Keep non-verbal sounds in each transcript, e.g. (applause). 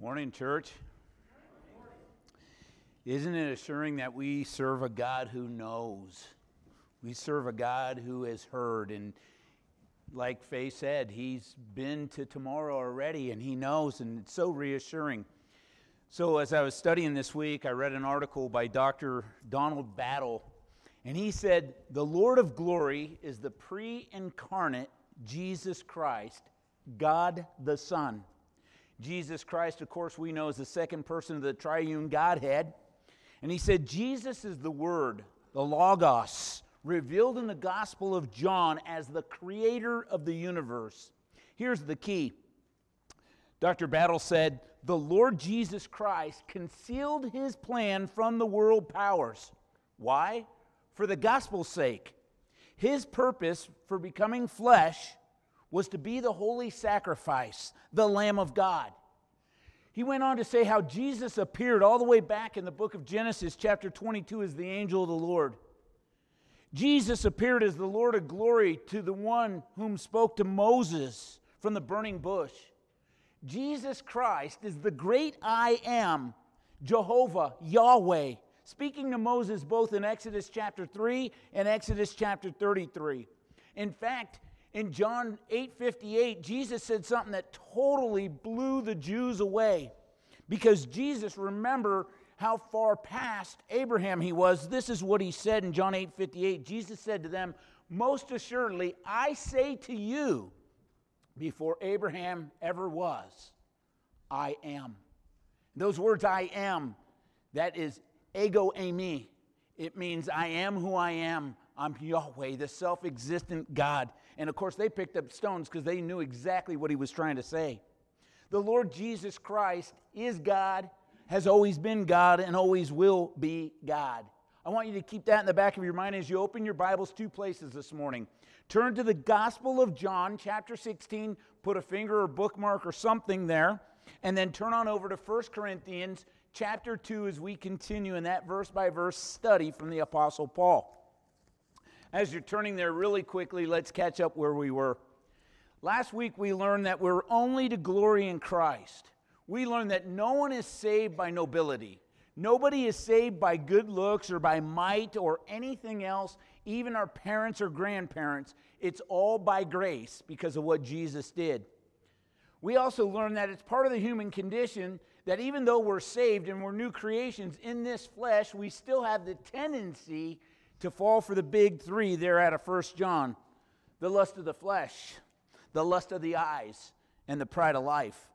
Morning, church. Isn't it assuring that we serve a God who knows? We serve a God who has heard. And like Faye said, he's been to tomorrow already and he knows, and it's so reassuring. So, as I was studying this week, I read an article by Dr. Donald Battle, and he said, The Lord of glory is the pre incarnate Jesus Christ, God the Son. Jesus Christ, of course, we know is the second person of the triune Godhead. And he said, Jesus is the Word, the Logos, revealed in the Gospel of John as the creator of the universe. Here's the key Dr. Battle said, The Lord Jesus Christ concealed his plan from the world powers. Why? For the gospel's sake. His purpose for becoming flesh was to be the holy sacrifice, the Lamb of God. He went on to say how Jesus appeared all the way back in the book of Genesis, chapter 22, as the angel of the Lord. Jesus appeared as the Lord of glory to the one whom spoke to Moses from the burning bush. Jesus Christ is the great I am, Jehovah, Yahweh, speaking to Moses both in Exodus chapter 3 and Exodus chapter 33. In fact, in John 8:58, Jesus said something that totally blew the Jews away. Because Jesus, remember how far past Abraham he was. This is what he said in John 8:58. Jesus said to them, "Most assuredly, I say to you, before Abraham ever was, I am." Those words I am, that is ego eimi. It means I am who I am. I'm Yahweh, the self existent God. And of course, they picked up stones because they knew exactly what he was trying to say. The Lord Jesus Christ is God, has always been God, and always will be God. I want you to keep that in the back of your mind as you open your Bibles two places this morning. Turn to the Gospel of John, chapter 16, put a finger or bookmark or something there, and then turn on over to 1 Corinthians, chapter 2, as we continue in that verse by verse study from the Apostle Paul. As you're turning there really quickly, let's catch up where we were. Last week we learned that we're only to glory in Christ. We learned that no one is saved by nobility. Nobody is saved by good looks or by might or anything else, even our parents or grandparents. It's all by grace because of what Jesus did. We also learned that it's part of the human condition that even though we're saved and we're new creations in this flesh, we still have the tendency to fall for the big three there out of First John the lust of the flesh, the lust of the eyes, and the pride of life.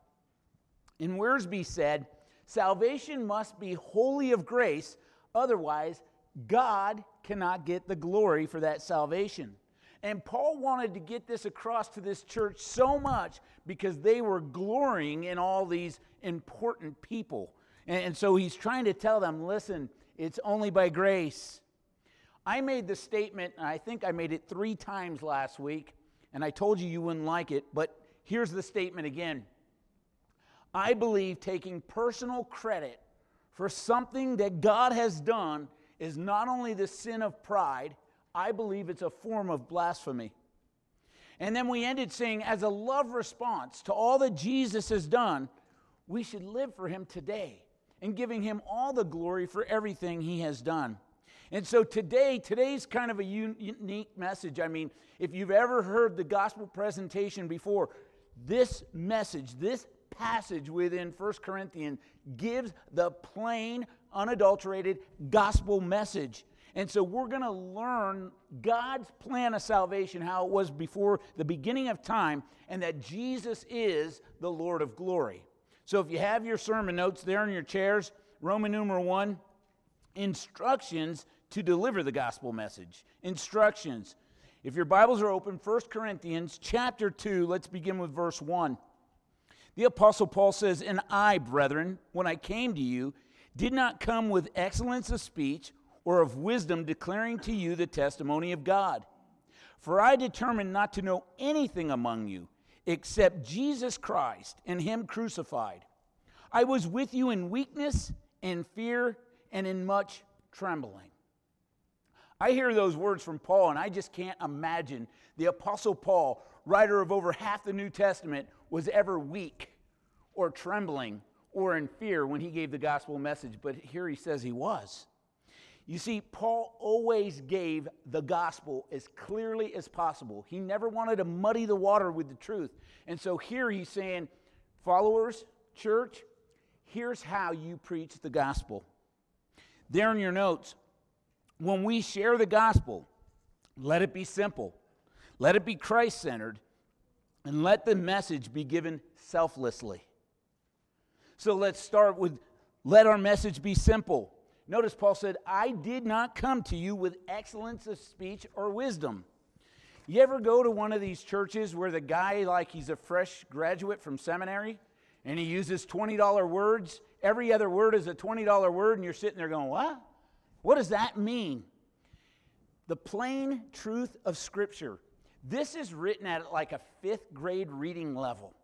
And Wiersbe said, Salvation must be wholly of grace, otherwise, God cannot get the glory for that salvation. And Paul wanted to get this across to this church so much because they were glorying in all these important people. And, so he's trying to tell them listen, it's only by grace. I made the statement, and I think I made it three times last week, and I told you you wouldn't like it, but here's the statement again. I believe taking personal credit for something that God has done is not only the sin of pride, I believe it's a form of blasphemy. And then we ended saying, as a love response to all that Jesus has done, we should live for him today and giving him all the glory for everything he has done. And so today, today's kind of a unique message. I mean, if you've ever heard the gospel presentation before, this message, this passage within First Corinthians gives the plain, unadulterated gospel message. And so we're going to learn God's plan of salvation, how it was before the beginning of time, and that Jesus is the Lord of glory. So if you have your sermon notes there in your chairs, Roman numeral 1, instructions to deliver the gospel message. Instructions. If your Bibles are open, 1 Corinthians chapter 2, let's begin with verse 1. The Apostle Paul says, And I, brethren, when I came to you, did not come with excellence of speech or of wisdom declaring to you the testimony of God. For I determined not to know anything among you except Jesus Christ and Him crucified. I was with you in weakness, and fear, and in much trembling. I hear those words from Paul, and I just can't imagine the Apostle Paul, writer of over half the New Testament, was ever weak or trembling or in fear when he gave the gospel message, but here he says he was. You see, Paul always gave the gospel as clearly as possible. He never wanted to muddy the water with the truth. And so here he's saying, followers, church, here's how you preach the gospel. There in your notes, when we share the gospel, let it be simple, let it be Christ centered, and let the message be given selflessly. So let's start with let our message be simple. Notice Paul said, I did not come to you with excellence of speech or wisdom. You ever go to one of these churches where the guy, like he's a fresh graduate from seminary, and he uses $20 words? Every other word is a $20 word, and you're sitting there going, What? What does that mean? The plain truth of Scripture. This is written at like a fifth grade reading level.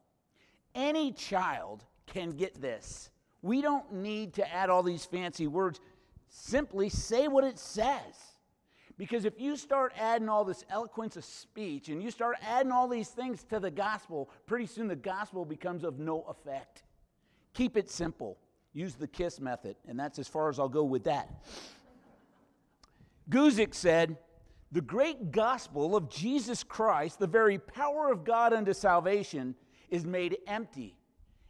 Any child can get this. We don't need to add all these fancy words. Simply say what it says. Because if you start adding all this eloquence of speech and you start adding all these things to the gospel, pretty soon the gospel becomes of no effect. Keep it simple. Use the KISS method, and that's as far as I'll go with that. Guzik said, The great gospel of Jesus Christ, the very power of God unto salvation, is made empty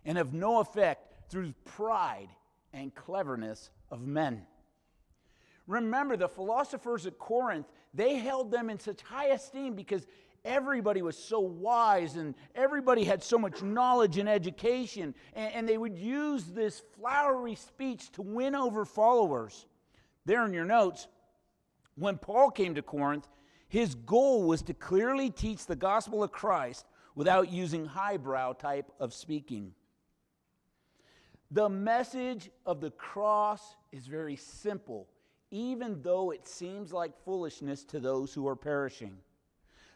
and of no effect through pride and cleverness of men. Remember, the philosophers at Corinth, they held them in such high esteem because everybody was so wise and everybody had so much knowledge and education, and, and, they would use this flowery speech to win over followers. There in your notes, when Paul came to Corinth, his goal was to clearly teach the gospel of Christ without using highbrow type of speaking. The message of the cross is very simple, even though it seems like foolishness to those who are perishing.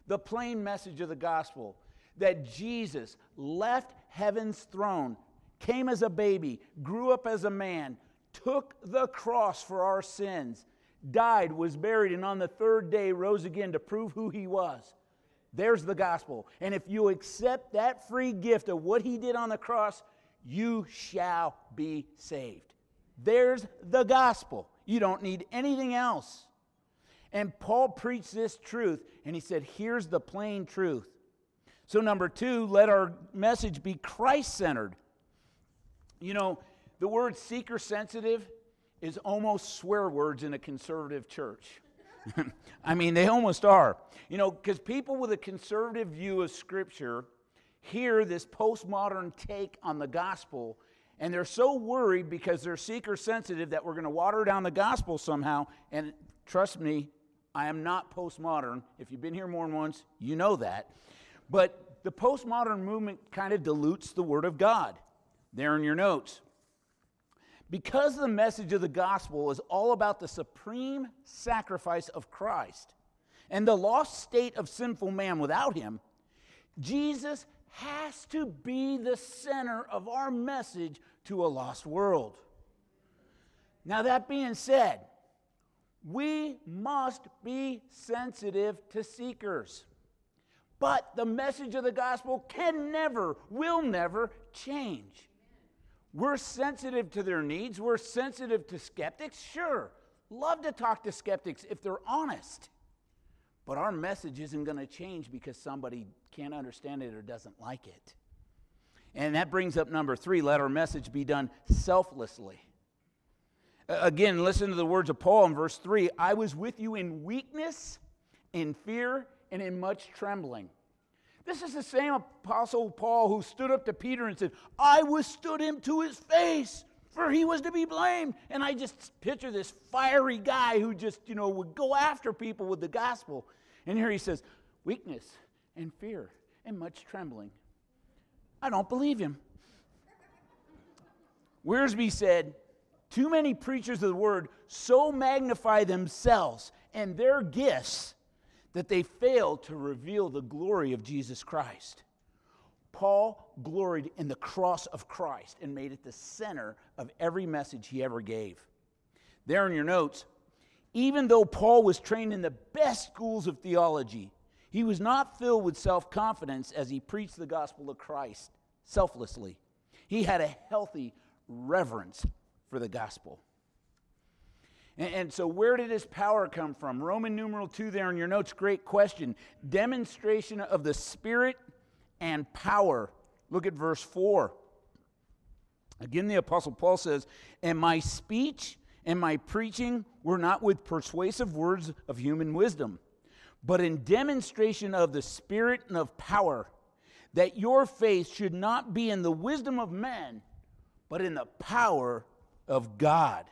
The plain message of the gospel that Jesus left heaven's throne, came as a baby, grew up as a man, took the cross for our sins, died, was buried, and on the third day rose again to prove who he was. There's the gospel. And if you accept that free gift of what he did on the cross, you shall be saved. There's the gospel. You don't need anything else. And Paul preached this truth, and he said, Here's the plain truth. So, number two, let our message be Christ centered. You know, the word seeker sensitive is almost swear words in a conservative church. (laughs) I mean, they almost are. You know, because people with a conservative view of Scripture hear this postmodern take on the gospel, and they're so worried because they're seeker sensitive that we're going to water down the gospel somehow. And trust me, I am not postmodern. If you've been here more than once, you know that. But the postmodern movement kind of dilutes the Word of God. There in your notes. Because the message of the gospel is all about the supreme sacrifice of Christ and the lost state of sinful man without him, Jesus has to be the center of our message to a lost world. Now, that being said, we must be sensitive to seekers. But the message of the gospel can never, will never change. We're sensitive to their needs. We're sensitive to skeptics. Sure, love to talk to skeptics if they're honest. But our message isn't going to change because somebody can't understand it or doesn't like it. And that brings up number three let our message be done selflessly. Again, listen to the words of Paul in verse 3 I was with you in weakness, in fear, and in much trembling. This is the same apostle Paul who stood up to Peter and said, I withstood him to his face, for he was to be blamed. And I just picture this fiery guy who just, you know, would go after people with the gospel. And here he says, weakness and fear and much trembling. I don't believe him. Wiersbe said, Too many preachers of the word so magnify themselves and their gifts that they fail to reveal the glory of Jesus Christ. Paul gloried in the cross of Christ and made it the center of every message he ever gave. There in your notes, even though Paul was trained in the best schools of theology, he was not filled with self confidence as he preached the gospel of Christ selflessly. He had a healthy reverence for the gospel. And, and so, where did his power come from? Roman numeral 2 there in your notes, great question. Demonstration of the Spirit and power. Look at verse 4. Again, the Apostle Paul says, And my speech and my preaching were not with persuasive words of human wisdom, but in demonstration of the Spirit and of power, that your faith should not be in the wisdom of men, but in the power of God.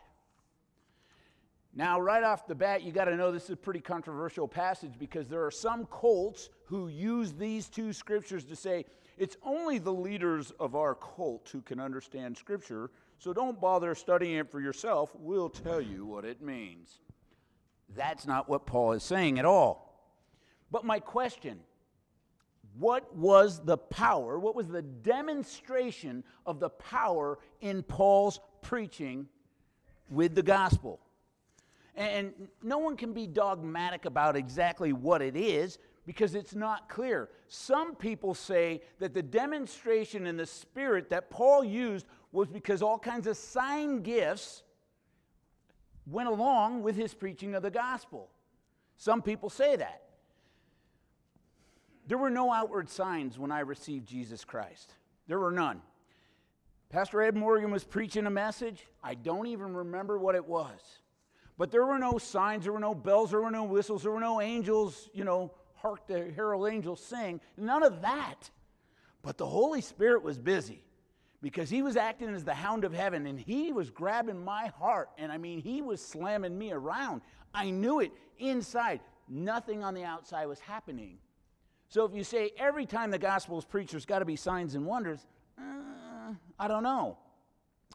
Now, right off the bat, you got to know this is a pretty controversial passage because there are some cults who use these two scriptures to say it's only the leaders of our cult who can understand scripture, so don't bother studying it for yourself. We'll tell you what it means. That's not what Paul is saying at all. But my question what was the power? What was the demonstration of the power in Paul's preaching with the gospel? And no one can be dogmatic about exactly what it is because it's not clear. Some people say that the demonstration in the Spirit that Paul used was because all kinds of sign gifts went along with his preaching of the gospel. Some people say that. There were no outward signs when I received Jesus Christ. There were none. Pastor Ed Morgan was preaching a message. I don't even remember what it was. But there were no signs, there were no bells, there were no whistles, there were no angels, you know, hark the herald angels sing. None of that. But the Holy Spirit was busy because he was acting as the hound of heaven and he was grabbing my heart. And I mean, he was slamming me around. I knew it inside. Nothing on the outside was happening. So if you say every time the gospel is preached, there's got to be signs and wonders, uh, I don't know.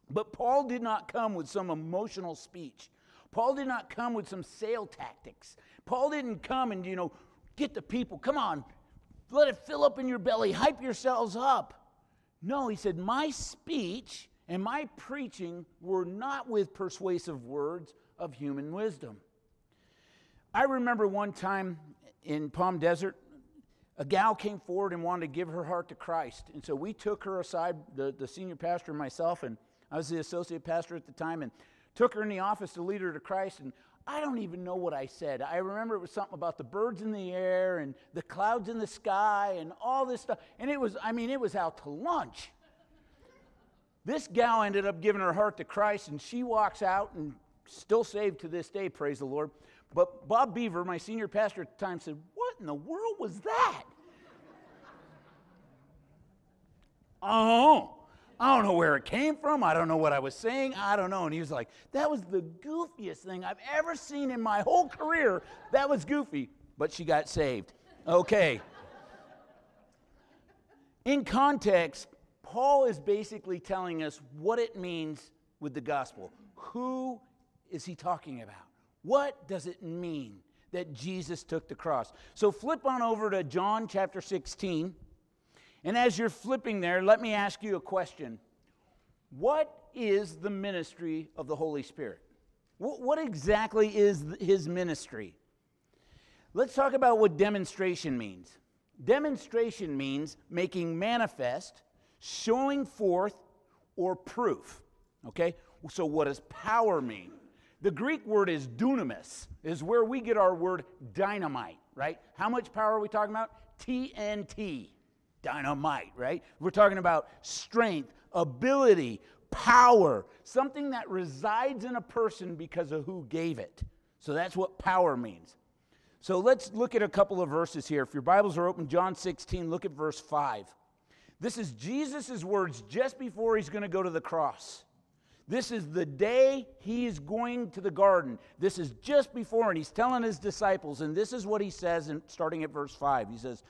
But Paul did not come with some emotional speech. Paul did not come with some sale tactics. Paul didn't come and, you know, get the people, come on, let it fill up in your belly, hype yourselves up. No, he said, My speech and my preaching were not with persuasive words of human wisdom. I remember one time in Palm Desert, a gal came forward and wanted to give her heart to Christ. And so we took her aside, the, the senior pastor and myself, and I was the associate pastor at the time, and took her in the office to lead her to Christ, and I don't even know what I said. I remember it was something about the birds in the air and the clouds in the sky and all this stuff. And it was, I mean, it was out to lunch. This gal ended up giving her heart to Christ, and she walks out and still saved to this day, praise the Lord. But Bob Beaver, my senior pastor at the time, said, What in the world was that? oh, (laughs) I don't know where it came from. I don't know what I was saying. I don't know. And he was like, That was the goofiest thing I've ever seen in my whole career. That was goofy. But she got saved. Okay. in context, Paul is basically telling us what it means with the gospel. Who is he talking about? What does it mean that Jesus took the cross? So flip on over to John chapter 16. And as you're flipping there, let me ask you a question. What is the ministry of the Holy Spirit? What exactly is his ministry? Let's talk about what demonstration means. Demonstration means making manifest, showing forth, or proof. Okay? So, what does power mean? The Greek word is dunamis, is where we get our word dynamite, right? How much power are we talking about? TNT dynamite, right? We're talking about strength, ability, power, something that resides in a person because of who gave it. So that's what power means. So let's look at a couple of verses here. If your Bibles are open, John 16, look at verse 5. This is Jesus' words just before he's going to go to the cross. This is the day he is going to the garden. This is just before, and he's telling his disciples, and this is what he says, in, starting at verse 5. He says,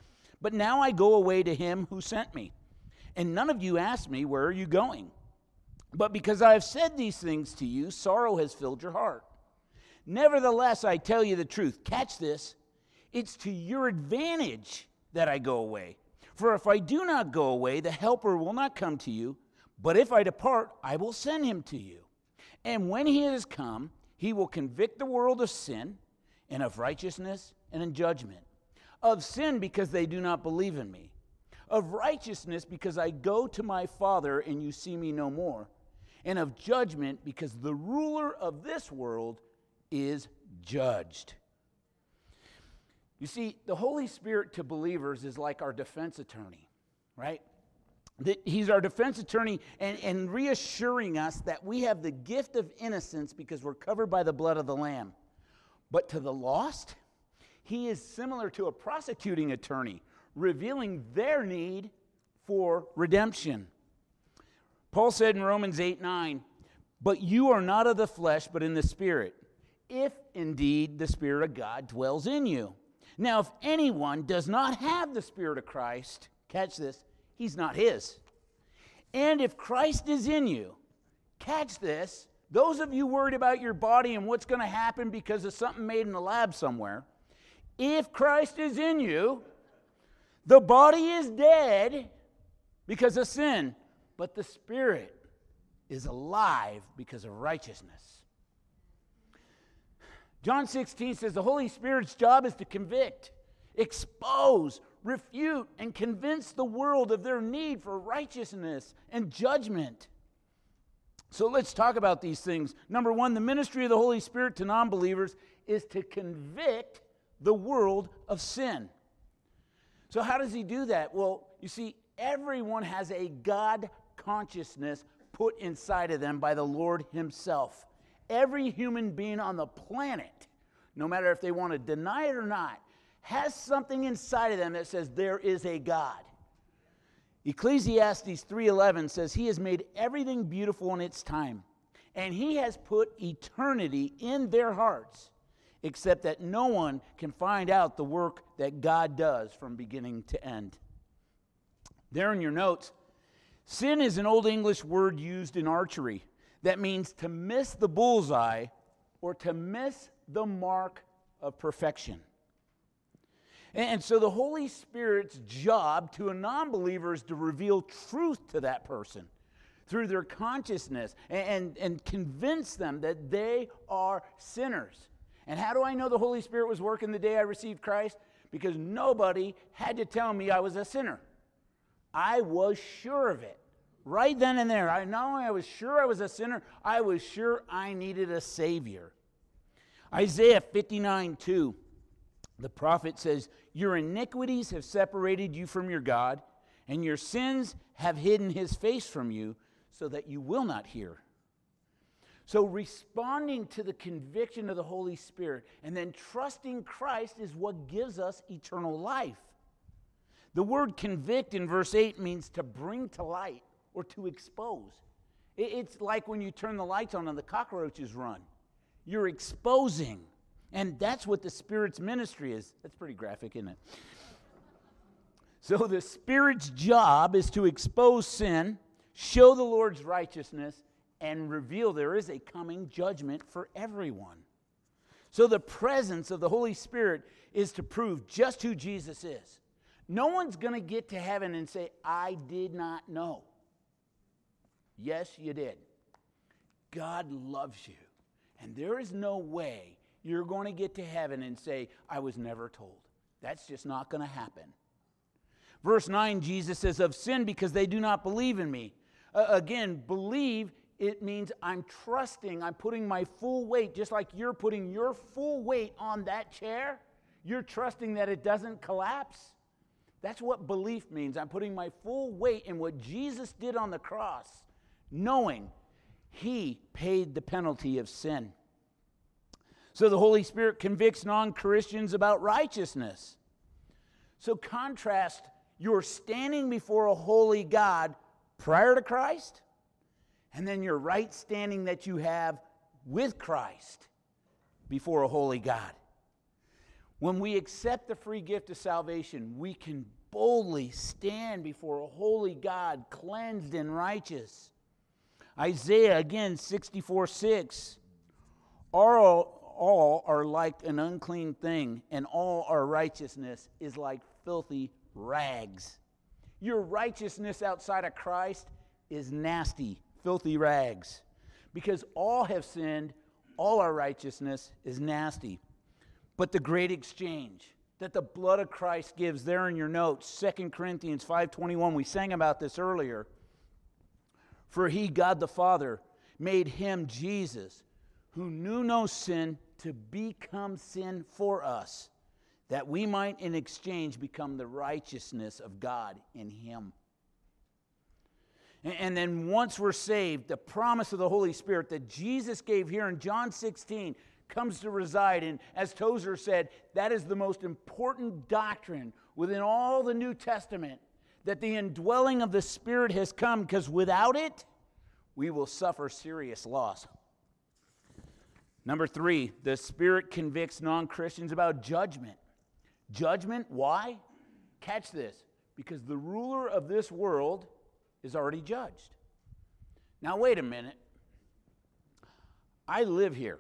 but now I go away to him who sent me. And none of you asked me, Where are you going? But because I have said these things to you, sorrow has filled your heart. Nevertheless, I tell you the truth. Catch this. It's to your advantage that I go away. For if I do not go away, the Helper will not come to you. But if I depart, I will send him to you. And when he has come, he will convict the world of sin and of righteousness and in judgment of sin because they do not believe in me, of righteousness because I go to my Father and you see me no more, and of judgment because the ruler of this world is judged. You see, the Holy Spirit to believers is like our defense attorney, right? He's our defense attorney and, and reassuring us that we have the gift of innocence because we're covered by the blood of the Lamb. But to the lost, he is similar to a prosecuting attorney, revealing their need for redemption. Paul said in Romans 8 9, But you are not of the flesh, but in the Spirit, if indeed the Spirit of God dwells in you. Now, if anyone does not have the Spirit of Christ, catch this, he's not his. And if Christ is in you, catch this, those of you worried about your body and what's going to happen because of something made in the lab somewhere, if Christ is in you, the body is dead because of sin, but the spirit is alive because of righteousness. John 16 says the Holy Spirit's job is to convict, expose, refute, and convince the world of their need for righteousness and judgment. So let's talk about these things. Number one, the ministry of the Holy Spirit to non believers is to convict the world of sin. So, how does he do that? Well, you see, everyone has a God consciousness put inside of them by the Lord Himself. Every human being on the planet, no matter if they want to deny it or not, has something inside of them that says there is a God. Ecclesiastes 3:11 says he has made everything beautiful in its time and he has put eternity in their hearts except that no one can find out the work that God does from beginning to end. There in your notes, sin is an old English word used in archery that means to miss the bullseye or to miss the mark of perfection. And so the Holy Spirit's job to a non believer is to reveal truth to that person through their consciousness and, and, and, convince them that they are sinners. And how do I know the Holy Spirit was working the day I received Christ? Because nobody had to tell me I was a sinner. I was sure of it. Right then and there. I not only I was sure I was a sinner, I was sure I needed a Savior. Isaiah 59 2. The prophet says, Your iniquities have separated you from your God, and your sins have hidden his face from you, so that you will not hear. So, responding to the conviction of the Holy Spirit and then trusting Christ is what gives us eternal life. The word convict in verse 8 means to bring to light or to expose. It's like when you turn the lights on and the cockroaches run. You're exposing. And that's what the Spirit's ministry is. That's pretty graphic, isn't it? (laughs) So the Spirit's job is to expose sin, show the Lord's righteousness, and reveal there is a coming judgment for everyone. So the presence of the Holy Spirit is to prove just who Jesus is. No one's going to get to heaven and say, I did not know. Yes, you did. God loves you. And there is no way you're going to get to heaven and say, I was never told. That's just not going to happen. Verse 9, Jesus says, Of sin because they do not believe in me. Uh, again, believe, it means I'm trusting, I'm putting my full weight, just like you're putting your full weight on that chair. You're trusting that it doesn't collapse. That's what belief means. I'm putting my full weight in what Jesus did on the cross, knowing he paid the penalty of sin. So the Holy Spirit convicts non Christians about righteousness. So contrast your standing before a holy God prior to Christ and then your right standing that you have with Christ before a holy God. When we accept the free gift of salvation, we can boldly stand before a holy God, cleansed and righteous. Isaiah, again, 64 6. All, all are like an unclean thing, and all our righteousness is like filthy rags. Your righteousness outside of Christ is nasty, filthy rags. Because all have sinned, all our righteousness is nasty. But the great exchange that the blood of Christ gives there in your notes, 2 Corinthians 5:21, we sang about this earlier. For he, God the Father, made him, Jesus, who knew no sin, to become sin for us, that we might in exchange become the righteousness of God in him. And then once we're saved, the promise of the Holy Spirit that Jesus gave here in John 16 comes to reside. And as Tozer said, that is the most important doctrine within all the New Testament that the indwelling of the Spirit has come, because without it, we will suffer serious loss. Number three, the Spirit convicts non Christians about judgment. Judgment, why? Catch this because the ruler of this world is already judged. Now, wait a minute. I live here.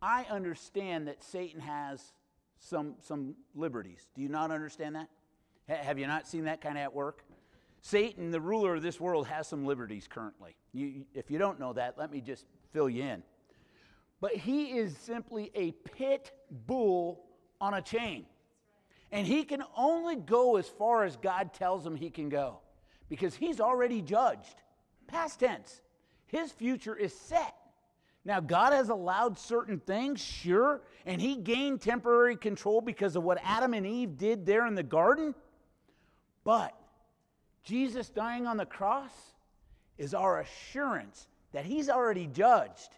I understand that Satan has some, some liberties. Do you not understand that? have you not seen that kind of at work? Satan, the ruler of this world, has some liberties currently. You, if you don't know that, let me just fill you in. But he is simply a pit bull on a chain. And he can only go as far as God tells him he can go because he's already judged. Past tense. His future is set. Now, God has allowed certain things, sure, and he gained temporary control because of what Adam and Eve did there in the garden. But Jesus dying on the cross is our assurance that he's already judged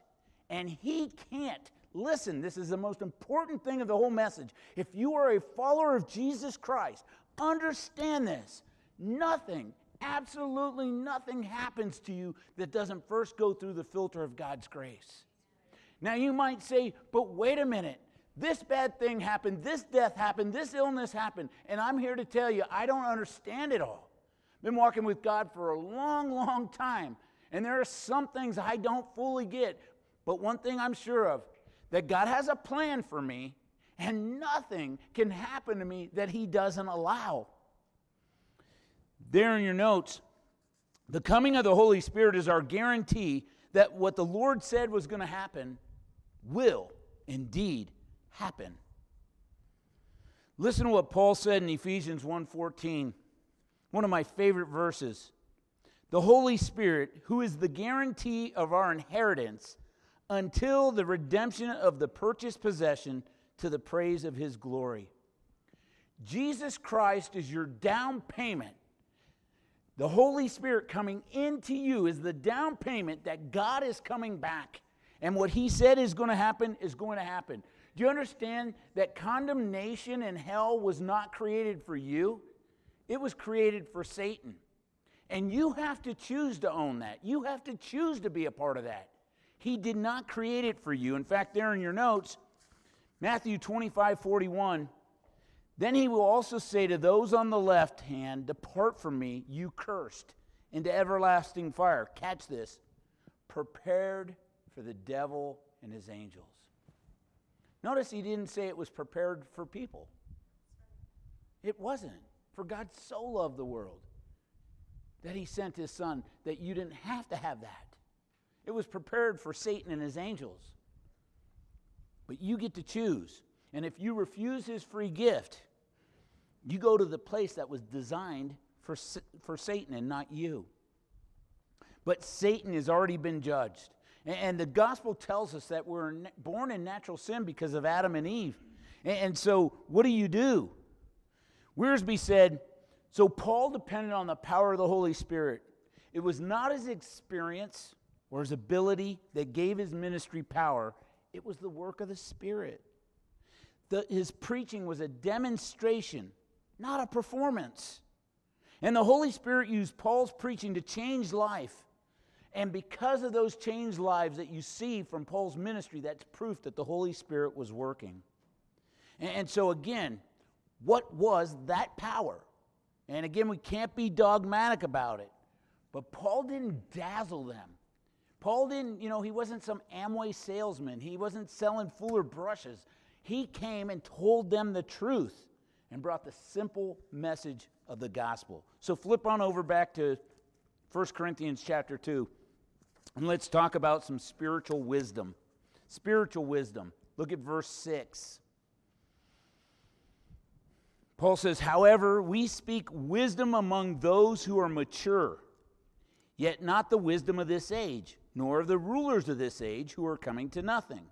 and he can't. Listen, this is the most important thing of the whole message. If you are a follower of Jesus Christ, understand this. Nothing, absolutely nothing happens to you that doesn't first go through the filter of God's grace. Now you might say, but wait a minute. This bad thing happened, this death happened, this illness happened, and I'm here to tell you I don't understand it all. Been walking with God for a long, long time, and there are some things I don't fully get, but one thing I'm sure of that God has a plan for me, and nothing can happen to me that He doesn't allow. There in your notes, the coming of the Holy Spirit is our guarantee that what the Lord said was going to happen will indeed happen. Listen to what Paul said in Ephesians 1:14, one of my favorite verses. The Holy Spirit, who is the guarantee of our inheritance until the redemption of the purchased possession to the praise of his glory. Jesus Christ is your down payment. The Holy Spirit coming into you is the down payment that God is coming back. And what he said is going to happen is going to happen. Do you understand that condemnation and hell was not created for you? It was created for Satan. And you have to choose to own that. You have to choose to be a part of that. He did not create it for you. In fact, there in your notes, Matthew 25 41, then he will also say to those on the left hand, Depart from me, you cursed, into everlasting fire. Catch this prepared for the devil and his angels. Notice he didn't say it was prepared for people. It wasn't. For God so loved the world that he sent his son that you didn't have to have that. It was prepared for Satan and his angels. But you get to choose. And if you refuse his free gift, you go to the place that was designed for, for Satan and not you. But Satan has already been judged. And the gospel tells us that we're born in natural sin because of Adam and Eve. And so, what do you do? Wiersbe said, So Paul depended on the power of the Holy Spirit. It was not his experience or his ability that gave his ministry power, it was the work of the Spirit. The, his preaching was a demonstration, not a performance. And the Holy Spirit used Paul's preaching to change life. And because of those changed lives that you see from Paul's ministry, that's proof that the Holy Spirit was working. And, so, again, what was that power? And again, we can't be dogmatic about it. But Paul didn't dazzle them. Paul didn't, you know, he wasn't some Amway salesman. He wasn't selling Fuller brushes. He came and told them the truth and brought the simple message of the gospel. So flip on over back to 1 Corinthians chapter 2 and let's talk about some spiritual wisdom. Spiritual wisdom. Look at verse 6. Paul says, However, we speak wisdom among those who are mature, yet not the wisdom of this age nor of the rulers of this age who are coming to nothing.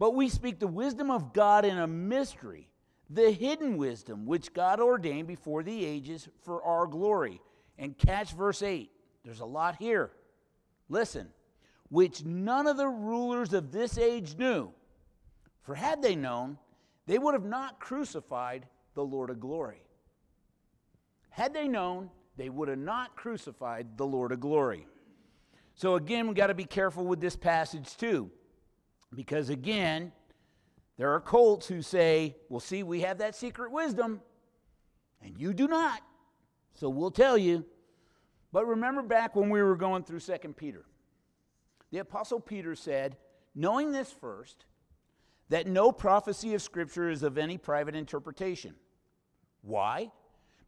But we speak the wisdom of God in a mystery, the hidden wisdom which God ordained before the ages for our glory. And catch verse 8. There's a lot here. Listen, which none of the rulers of this age knew. For had they known, they would have not crucified the Lord of glory. Had they known, they would have not crucified the Lord of glory. So again, we got to be careful with this passage too. Because again, there are cults who say, well, see, we have that secret wisdom, and you do not. So we'll tell you. But remember back when we were going through 2 Peter. The Apostle Peter said, knowing this first, that no prophecy of Scripture is of any private interpretation. Why?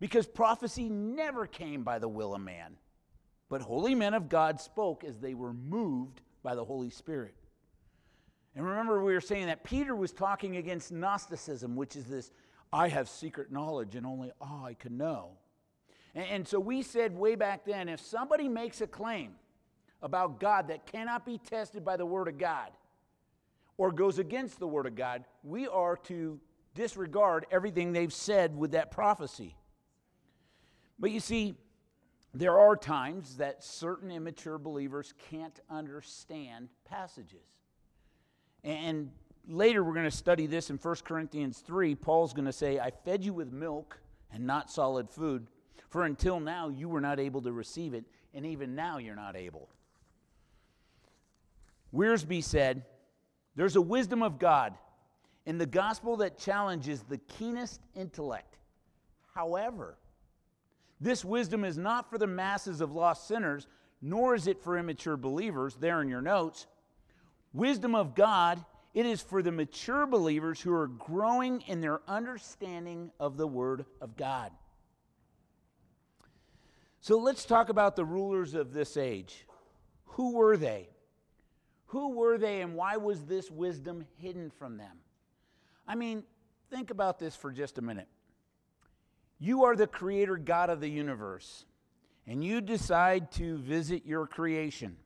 Because prophecy never came by the will of man, but holy men of God spoke as they were moved by the Holy Spirit. And remember, we were saying that Peter was talking against Gnosticism, which is this I have secret knowledge and only I can know. And, and, so we said way back then if somebody makes a claim about God that cannot be tested by the Word of God or goes against the Word of God, we are to disregard everything they've said with that prophecy. But you see, there are times that certain immature believers can't understand passages. And later we're going to study this in 1 Corinthians 3. Paul's going to say, I fed you with milk and not solid food, for until now you were not able to receive it, and even now you're not able. Wiersbe said, There's a wisdom of God in the gospel that challenges the keenest intellect. However, this wisdom is not for the masses of lost sinners, nor is it for immature believers, there in your notes. Wisdom of God, it is for the mature believers who are growing in their understanding of the Word of God. So let's talk about the rulers of this age. Who were they? Who were they, and why was this wisdom hidden from them? I mean, think about this for just a minute. You are the creator God of the universe, and you decide to visit your creation.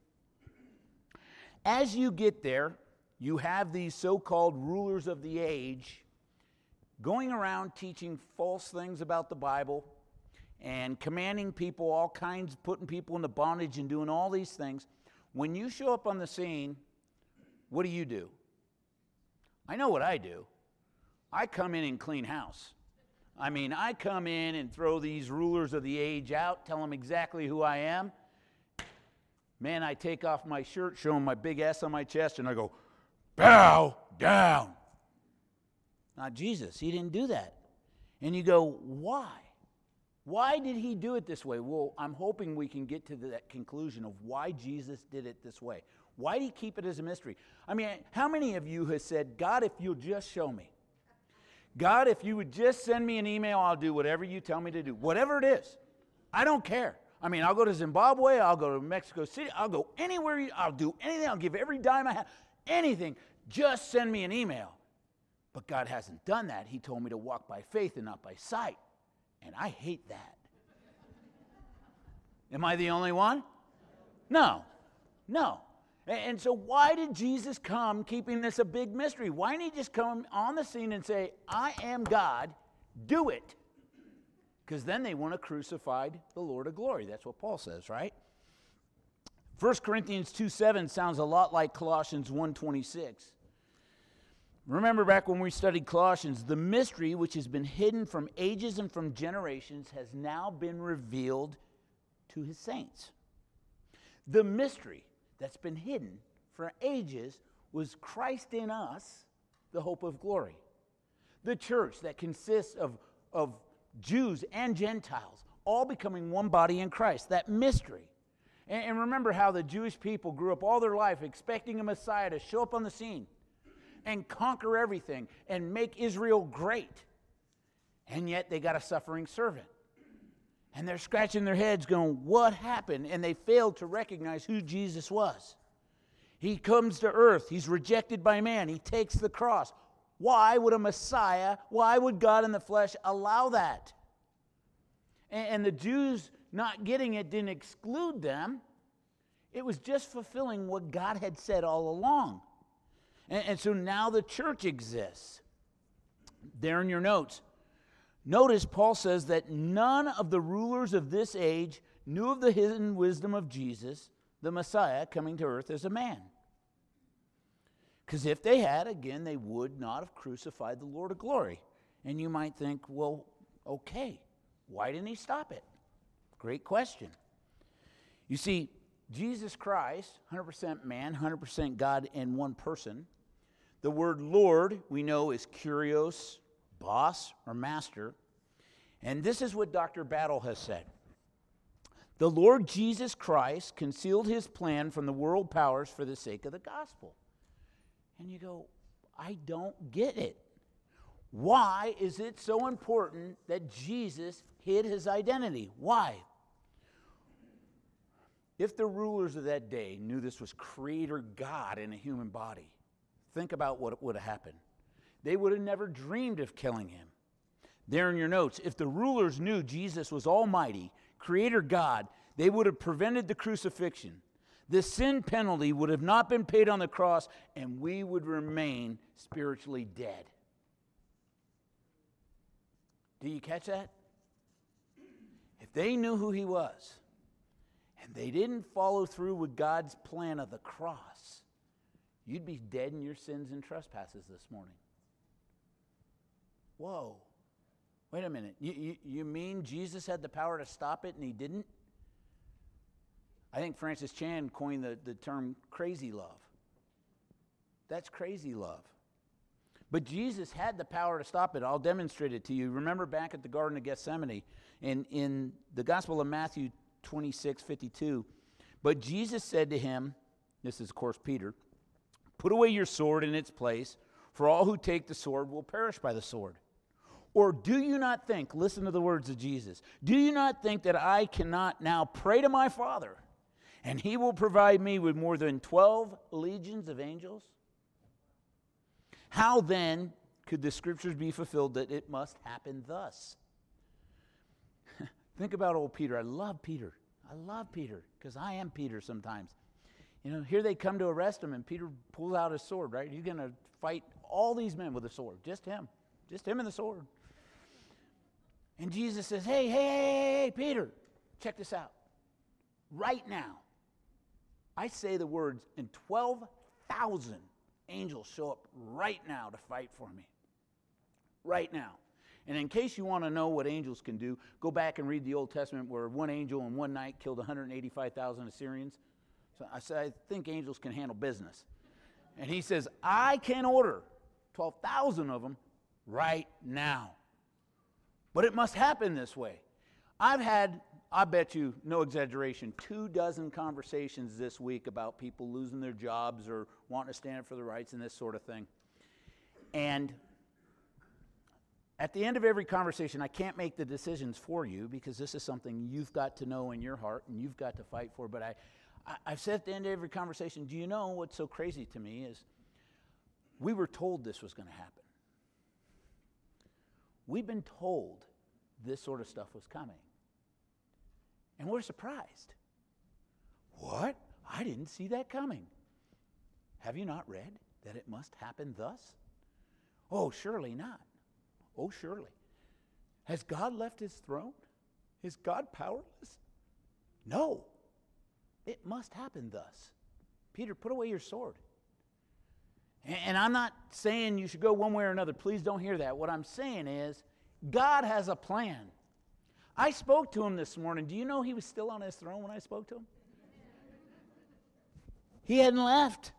As you get there, you have these so called rulers of the age going around teaching false things about the Bible and commanding people all kinds, putting people into bondage and doing all these things. When you show up on the scene, what do you do? I know what I do. I come in and clean house. I mean, I come in and throw these rulers of the age out, tell them exactly who I am, Man, I take off my shirt, showing my big ass on my chest, and I go, bow down. Not Jesus. He didn't do that. And you go, why? Why did he do it this way? Well, I'm hoping we can get to that conclusion of why Jesus did it this way. Why did he keep it as a mystery? I mean, how many of you have said, God, if you'll just show me? God, if you would just send me an email, I'll do whatever you tell me to do. Whatever it is. I don't care. I mean, I'll go to Zimbabwe, I'll go to Mexico City, I'll go anywhere, I'll do anything, I'll give every dime I have, anything. Just send me an email. But God hasn't done that. He told me to walk by faith and not by sight. And I hate that. Am I the only one? No, no. And so, why did Jesus come keeping this a big mystery? Why didn't he just come on the scene and say, I am God, do it? Because then they want to crucify the Lord of glory. That's what Paul says, right? 1 Corinthians 2 7 sounds a lot like Colossians 1.26. Remember back when we studied Colossians, the mystery which has been hidden from ages and from generations has now been revealed to his saints. The mystery that's been hidden for ages was Christ in us, the hope of glory. The church that consists of, of Jews and Gentiles, all becoming one body in Christ. That mystery. And, and, remember how the Jewish people grew up all their life expecting a Messiah to show up on the scene and conquer everything and make Israel great. And yet they got a suffering servant. And they're scratching their heads going, What happened? And they failed to recognize who Jesus was. He comes to earth, he's rejected by man, he takes the cross. Why would a Messiah, why would God in the flesh allow that? And, the Jews not getting it didn't exclude them, It was just fulfilling what God had said all along. And so now the church exists. There in your notes. Notice Paul says that none of the rulers of this age knew of the hidden wisdom of Jesus, the Messiah, coming to earth as a man. Because if they had, again, they would not have crucified the Lord of glory. And you might think, well, okay, why didn't he stop it? Great question. You see, Jesus Christ, 100% man, 100% God in one person. The word Lord, we know, is kurios, boss, or master. And this is what Dr. Battle has said The Lord Jesus Christ concealed his plan from the world powers for the sake of the gospel. And you go, I don't get it. Why is it so important that Jesus hid his identity? Why? If the rulers of that day knew this was Creator God in a human body, think about what would have happened. They would have never dreamed of killing him. There in your notes, if the rulers knew Jesus was Almighty, Creator God, they would have prevented the crucifixion. The sin penalty would have not been paid on the cross, and we would remain spiritually dead. Do you catch that? If they knew who he was, and they didn't follow through with God's plan of the cross, you'd be dead in your sins and trespasses this morning. Whoa. Wait a minute. You, you, you mean Jesus had the power to stop it and he didn't? I think Francis Chan coined the, the term crazy love. That's crazy love. But Jesus had the power to stop it. I'll demonstrate it to you. Remember back at the Garden of Gethsemane in, in the Gospel of Matthew 26 52. But Jesus said to him, This is, of course, Peter, put away your sword in its place, for all who take the sword will perish by the sword. Or do you not think, listen to the words of Jesus, do you not think that I cannot now pray to my Father, and he will provide me with more than 12 legions of angels? How then could the scriptures be fulfilled that it must happen thus? (laughs) Think about old Peter. I love Peter. I love Peter because I am Peter sometimes. You know, here they come to arrest him, and Peter pulls out his sword, right? He's going to fight all these men with a sword, just him, just him and the sword. And Jesus says, Hey, hey, hey, hey, Peter, check this out. Right now, I say the words, and 12,000 angels show up right now to fight for me. Right now. And in case you want to know what angels can do, go back and read the Old Testament where one angel in one night killed 185,000 Assyrians. So I said, I think angels can handle business. And he says, I can order 12,000 of them right now. But it must happen this way. I've had, I bet you, no exaggeration, two dozen conversations this week about people losing their jobs or wanting to stand up for the rights and this sort of thing. And at the end of every conversation, I can't make the decisions for you because this is something you've got to know in your heart and you've got to fight for. But I, I, have said at the end of every conversation, do you know what's so crazy to me is we were told this was going to happen. We've been told this sort of stuff was coming. And we're surprised. What? I didn't see that coming. Have you not read that it must happen thus? Oh, surely not. Oh, surely. Has God left his throne? Is God powerless? No. It must happen thus. Peter, put away your sword. And I'm not saying you should go one way or another. Please don't hear that. What I'm saying is, God has a plan. I spoke to him this morning. Do you know he was still on his throne when I spoke to him? He hadn't left.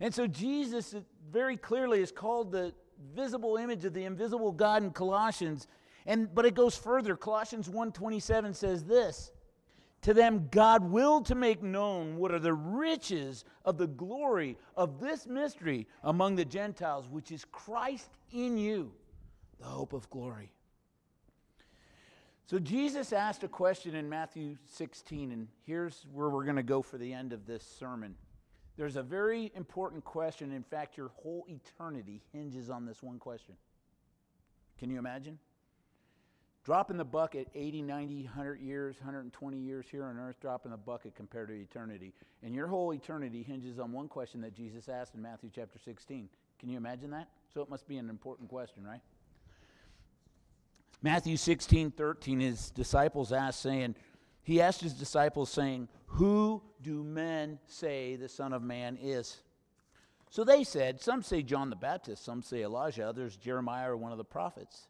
And so Jesus very clearly is called the visible image of the invisible God in Colossians. And but it goes further. Colossians 1:27 says this: To them God willed to make known what are the riches of the glory of this mystery among the Gentiles, which is Christ in you, the hope of glory. So Jesus asked a question in Matthew 16, and here's where we're going to go for the end of this sermon. There's a very important question. In fact, your whole eternity hinges on this one question. Can you imagine? Drop in the bucket 80, 90, 100 years, 120 years here on earth, drop in the bucket compared to eternity. And your whole eternity hinges on one question that Jesus asked in Matthew chapter 16. Can you imagine that? So it must be an important question, right? Matthew 16, 13, his disciples asked, saying, He asked his disciples, saying, Who do men say the Son of Man is? So they said, Some say John the Baptist, some say Elijah, others Jeremiah or one of the prophets.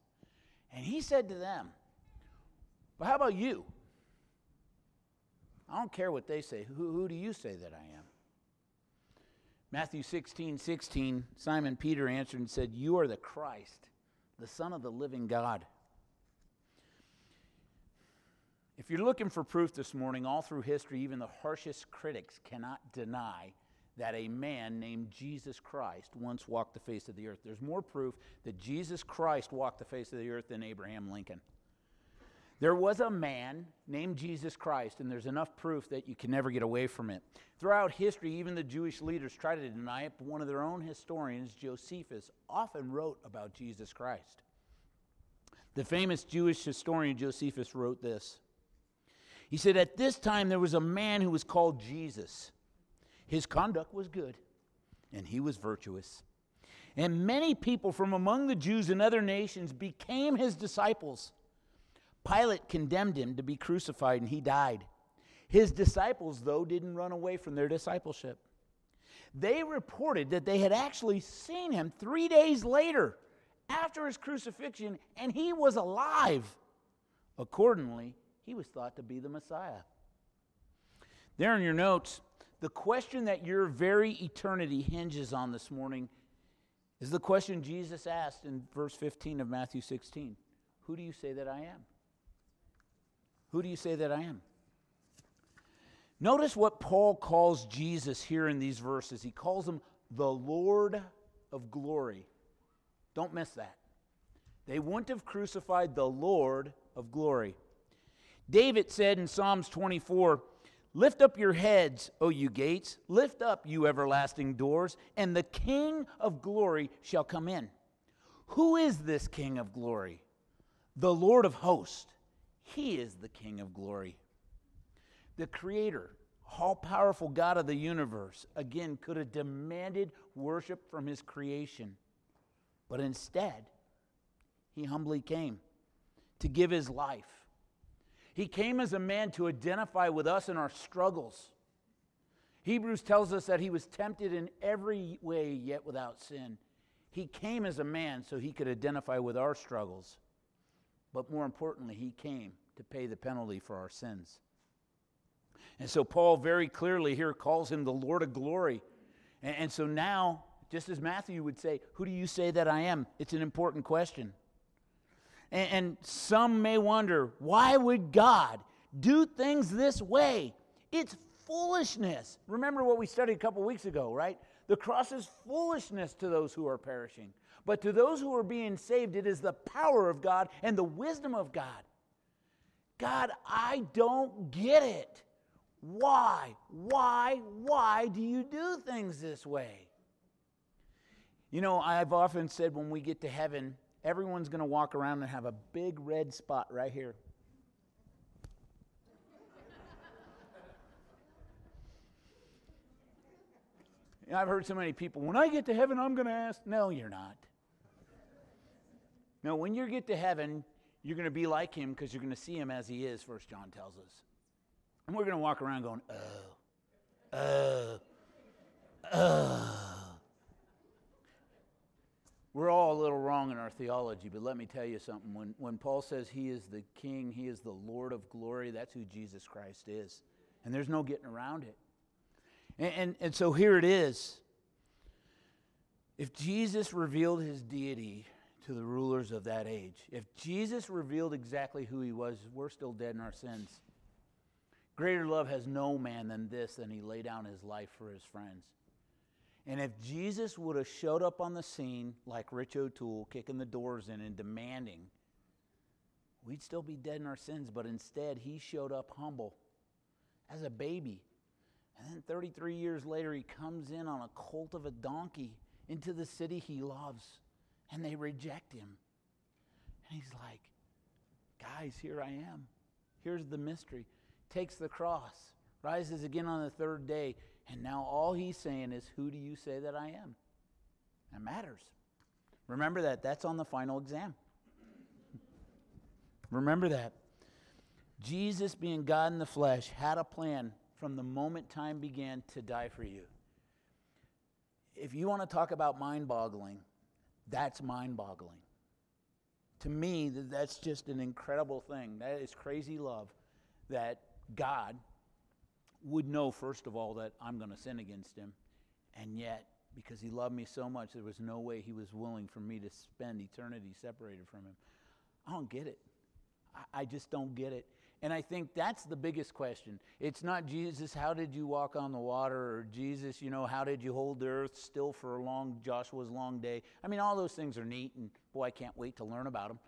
And he said to them, But how about you? I don't care what they say. Who, who do you say that I am? Matthew 16, 16, Simon Peter answered and said, You are the Christ, the Son of the living God. If you're looking for proof this morning, all through history, even the harshest critics cannot deny that a man named Jesus Christ once walked the face of the earth. There's more proof that Jesus Christ walked the face of the earth than Abraham Lincoln. There was a man named Jesus Christ, and there's enough proof that you can never get away from it. Throughout history, even the Jewish leaders tried to deny it, but one of their own historians, Josephus, often wrote about Jesus Christ. The famous Jewish historian Josephus wrote this. He said, At this time there was a man who was called Jesus. His conduct was good, and he was virtuous. And many people from among the Jews and other nations became his disciples. Pilate condemned him to be crucified, and he died. His disciples, though, didn't run away from their discipleship. They reported that they had actually seen him three days later after his crucifixion, and he was alive. Accordingly, he was thought to be the Messiah. There in your notes, the question that your very eternity hinges on this morning is the question Jesus asked in verse 15 of Matthew 16 Who do you say that I am? Who do you say that I am? Notice what Paul calls Jesus here in these verses. He calls him the Lord of glory. Don't miss that. They wouldn't have crucified the Lord of glory. David said in Psalms 24, Lift up your heads, O you gates, lift up, you everlasting doors, and the King of glory shall come in. Who is this King of glory? The Lord of hosts. He is the King of glory. The Creator, all powerful God of the universe, again, could have demanded worship from His creation. But instead, He humbly came to give His life he came as a man to identify with us in our struggles. Hebrews tells us that he was tempted in every way, yet without sin. He came as a man so he could identify with our struggles. But more importantly, he came to pay the penalty for our sins. And so Paul very clearly here calls him the Lord of glory. And, so now, just as Matthew would say, Who do you say that I am? It's an important question. And, and some may wonder, why would God do things this way? It's foolishness. Remember what we studied a couple weeks ago, right? The cross is foolishness to those who are perishing. But to those who are being saved, it is the power of God and the wisdom of God. God, I don't get it. Why? Why? Why do you do things this way? You know, I've often said when we get to heaven, everyone's going to walk around and have a big red spot right here. I've heard so many people, when I get to heaven, I'm going to ask. No, you're not. No, when you get to heaven, you're going to be like him because you're going to see him as he is, First John tells us. And we're going to walk around going, oh, oh, oh. We're all a little wrong in our theology, but let me tell you something. When, when Paul says he is the king, he is the Lord of glory, that's who Jesus Christ is. And there's no getting around it. And, and, and so here it is. If Jesus revealed his deity to the rulers of that age, if Jesus revealed exactly who he was, we're still dead in our sins. Greater love has no man than this, than he lay down his life for his friends. And if Jesus would have showed up on the scene like Rich O'Toole, kicking the doors in and demanding, we'd still be dead in our sins. But instead, he showed up humble as a baby. And then 33 years later, he comes in on a colt of a donkey into the city he loves, and they reject him. And he's like, Guys, here I am. Here's the mystery. Takes the cross, rises again on the third day, and now all he's saying is, Who do you say that I am? That matters. Remember that. That's on the final exam. (laughs) Remember that. Jesus, being God in the flesh, had a plan from the moment time began to die for you. If you want to talk about mind boggling, that's mind boggling. To me, that's just an incredible thing. That is crazy love that God would know, first of all, that I'm going to sin against him. And yet, because he loved me so much, there was no way he was willing for me to spend eternity separated from him. I don't get it. I, just don't get it. And I think that's the biggest question. It's not Jesus, how did you walk on the water? Or Jesus, you know, how did you hold the earth still for a long, Joshua's long day? I mean, all those things are neat, and boy, I can't wait to learn about them.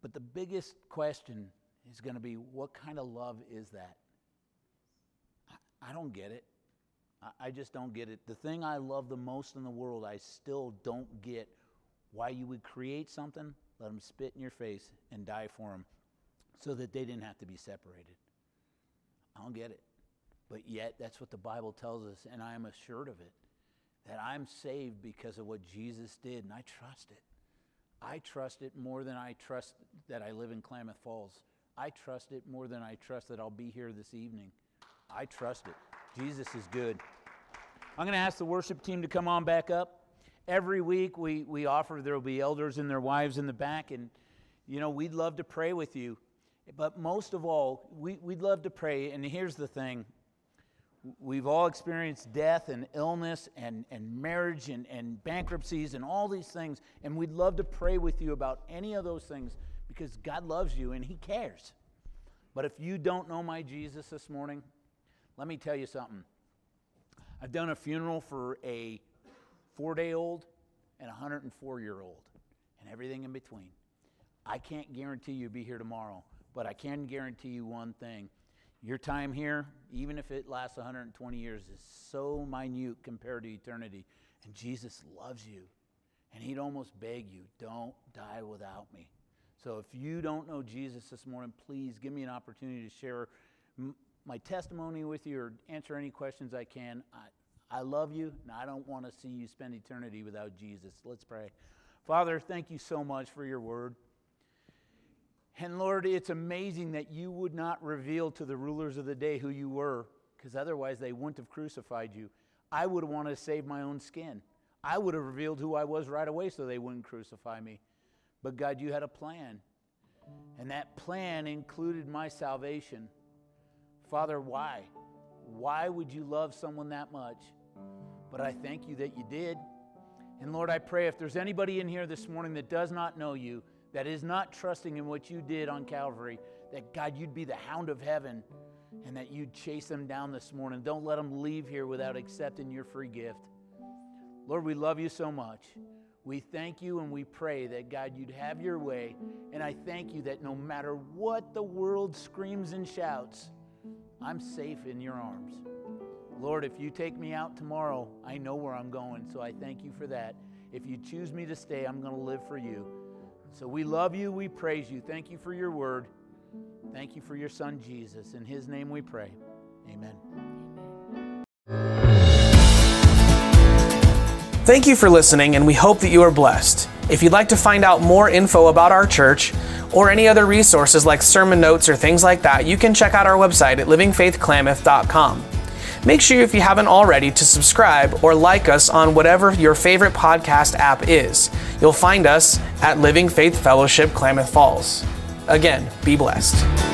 But the biggest question is going to be what kind of love is that? I, don't get it. I just don't get it. The thing I love the most in the world, I still don't get why you would create something, let them spit in your face, and die for them so that they didn't have to be separated. I don't get it. But yet, that's what the Bible tells us, and I am assured of it that I'm saved because of what Jesus did, and I trust it. I trust it more than I trust that I live in Klamath Falls. I trust it more than I trust that I'll be here this evening. I trust it. Jesus is good. I'm going to ask the worship team to come on back up. Every week we, we offer, there will be elders and their wives in the back, and you know, we'd love to pray with you. But most of all, we, we'd love to pray. And here's the thing we've all experienced death and illness and, and marriage and, and bankruptcies and all these things. And we'd love to pray with you about any of those things because God loves you and He cares. But if you don't know my Jesus this morning, let me tell you something. I've done a funeral for a four day old and a 104 year old and everything in between. I can't guarantee you'll be here tomorrow. But I can guarantee you one thing your time here, even if it lasts 120 years, is so minute compared to eternity. And Jesus loves you. And he'd almost beg you, don't die without me. So if you don't know Jesus this morning, please give me an opportunity to share my testimony with you or answer any questions I can. I, I love you, and I don't want to see you spend eternity without Jesus. Let's pray. Father, thank you so much for your word. And Lord, it's amazing that you would not reveal to the rulers of the day who you were, because otherwise they wouldn't have crucified you. I would wanted to save my own skin. I would have revealed who I was right away so they wouldn't crucify me. But God, you had a plan. And that plan included my salvation. Father, why? Why would you love someone that much? But I thank you that you did. And Lord, I pray if there's anybody in here this morning that does not know you, that is not trusting in what you did on Calvary, that God, you'd be the hound of heaven and that you'd chase them down this morning. Don't let them leave here without accepting your free gift. Lord, we love you so much. We thank you and we pray that God, you'd have your way. And I thank you that no matter what the world screams and shouts, I'm safe in your arms. Lord, if you take me out tomorrow, I know where I'm going. So I thank you for that. If you choose me to stay, I'm going to live for you. So we love you. We praise you. Thank you for your word. Thank you for your son, Jesus. In his name we pray. Amen. Thank you for listening, and we hope that you are blessed. If you'd like to find out more info about our church or any other resources like sermon notes or things like that, you can check out our website at livingfaithklamath.com. Make sure, if you haven't already, to subscribe or like us on whatever your favorite podcast app is. You'll find us at Living Faith Fellowship Klamath Falls. Again, be blessed.